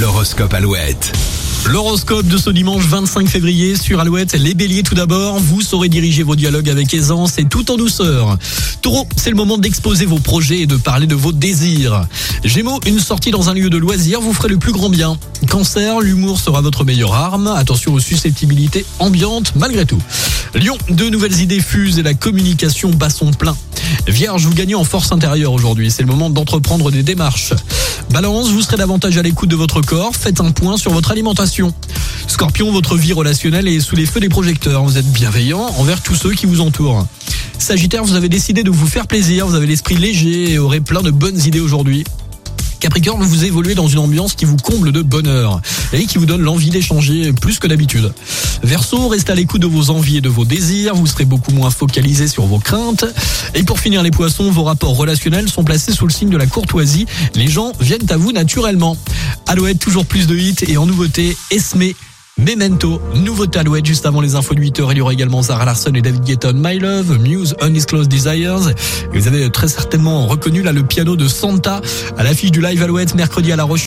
L'horoscope Alouette. L'horoscope de ce dimanche 25 février sur Alouette. Les béliers tout d'abord, vous saurez diriger vos dialogues avec aisance et tout en douceur. Taureau, c'est le moment d'exposer vos projets et de parler de vos désirs. Gémeaux, une sortie dans un lieu de loisir vous ferait le plus grand bien. Cancer, l'humour sera votre meilleure arme. Attention aux susceptibilités ambiantes malgré tout. Lion, de nouvelles idées fusent et la communication bat son plein. Vierge, vous gagnez en force intérieure aujourd'hui. C'est le moment d'entreprendre des démarches. Balance, vous serez davantage à l'écoute de votre corps. Faites un point sur votre alimentation. Scorpion, votre vie relationnelle est sous les feux des projecteurs. Vous êtes bienveillant envers tous ceux qui vous entourent. Sagittaire, vous avez décidé de vous faire plaisir. Vous avez l'esprit léger et aurez plein de bonnes idées aujourd'hui. Capricorne, vous évoluez dans une ambiance qui vous comble de bonheur et qui vous donne l'envie d'échanger plus que d'habitude. Verseau, restez à l'écoute de vos envies et de vos désirs, vous serez beaucoup moins focalisé sur vos craintes. Et pour finir les poissons, vos rapports relationnels sont placés sous le signe de la courtoisie. Les gens viennent à vous naturellement. Alouette, toujours plus de hits et en nouveauté, Esme. Memento, nouveau Alouette juste avant les infos de 8h. Il y aura également Zara Larson et David Guetton, My Love, Muse, Undisclosed Desires. Et vous avez très certainement reconnu là le piano de Santa à l'affiche du live Alouette mercredi à La Roche.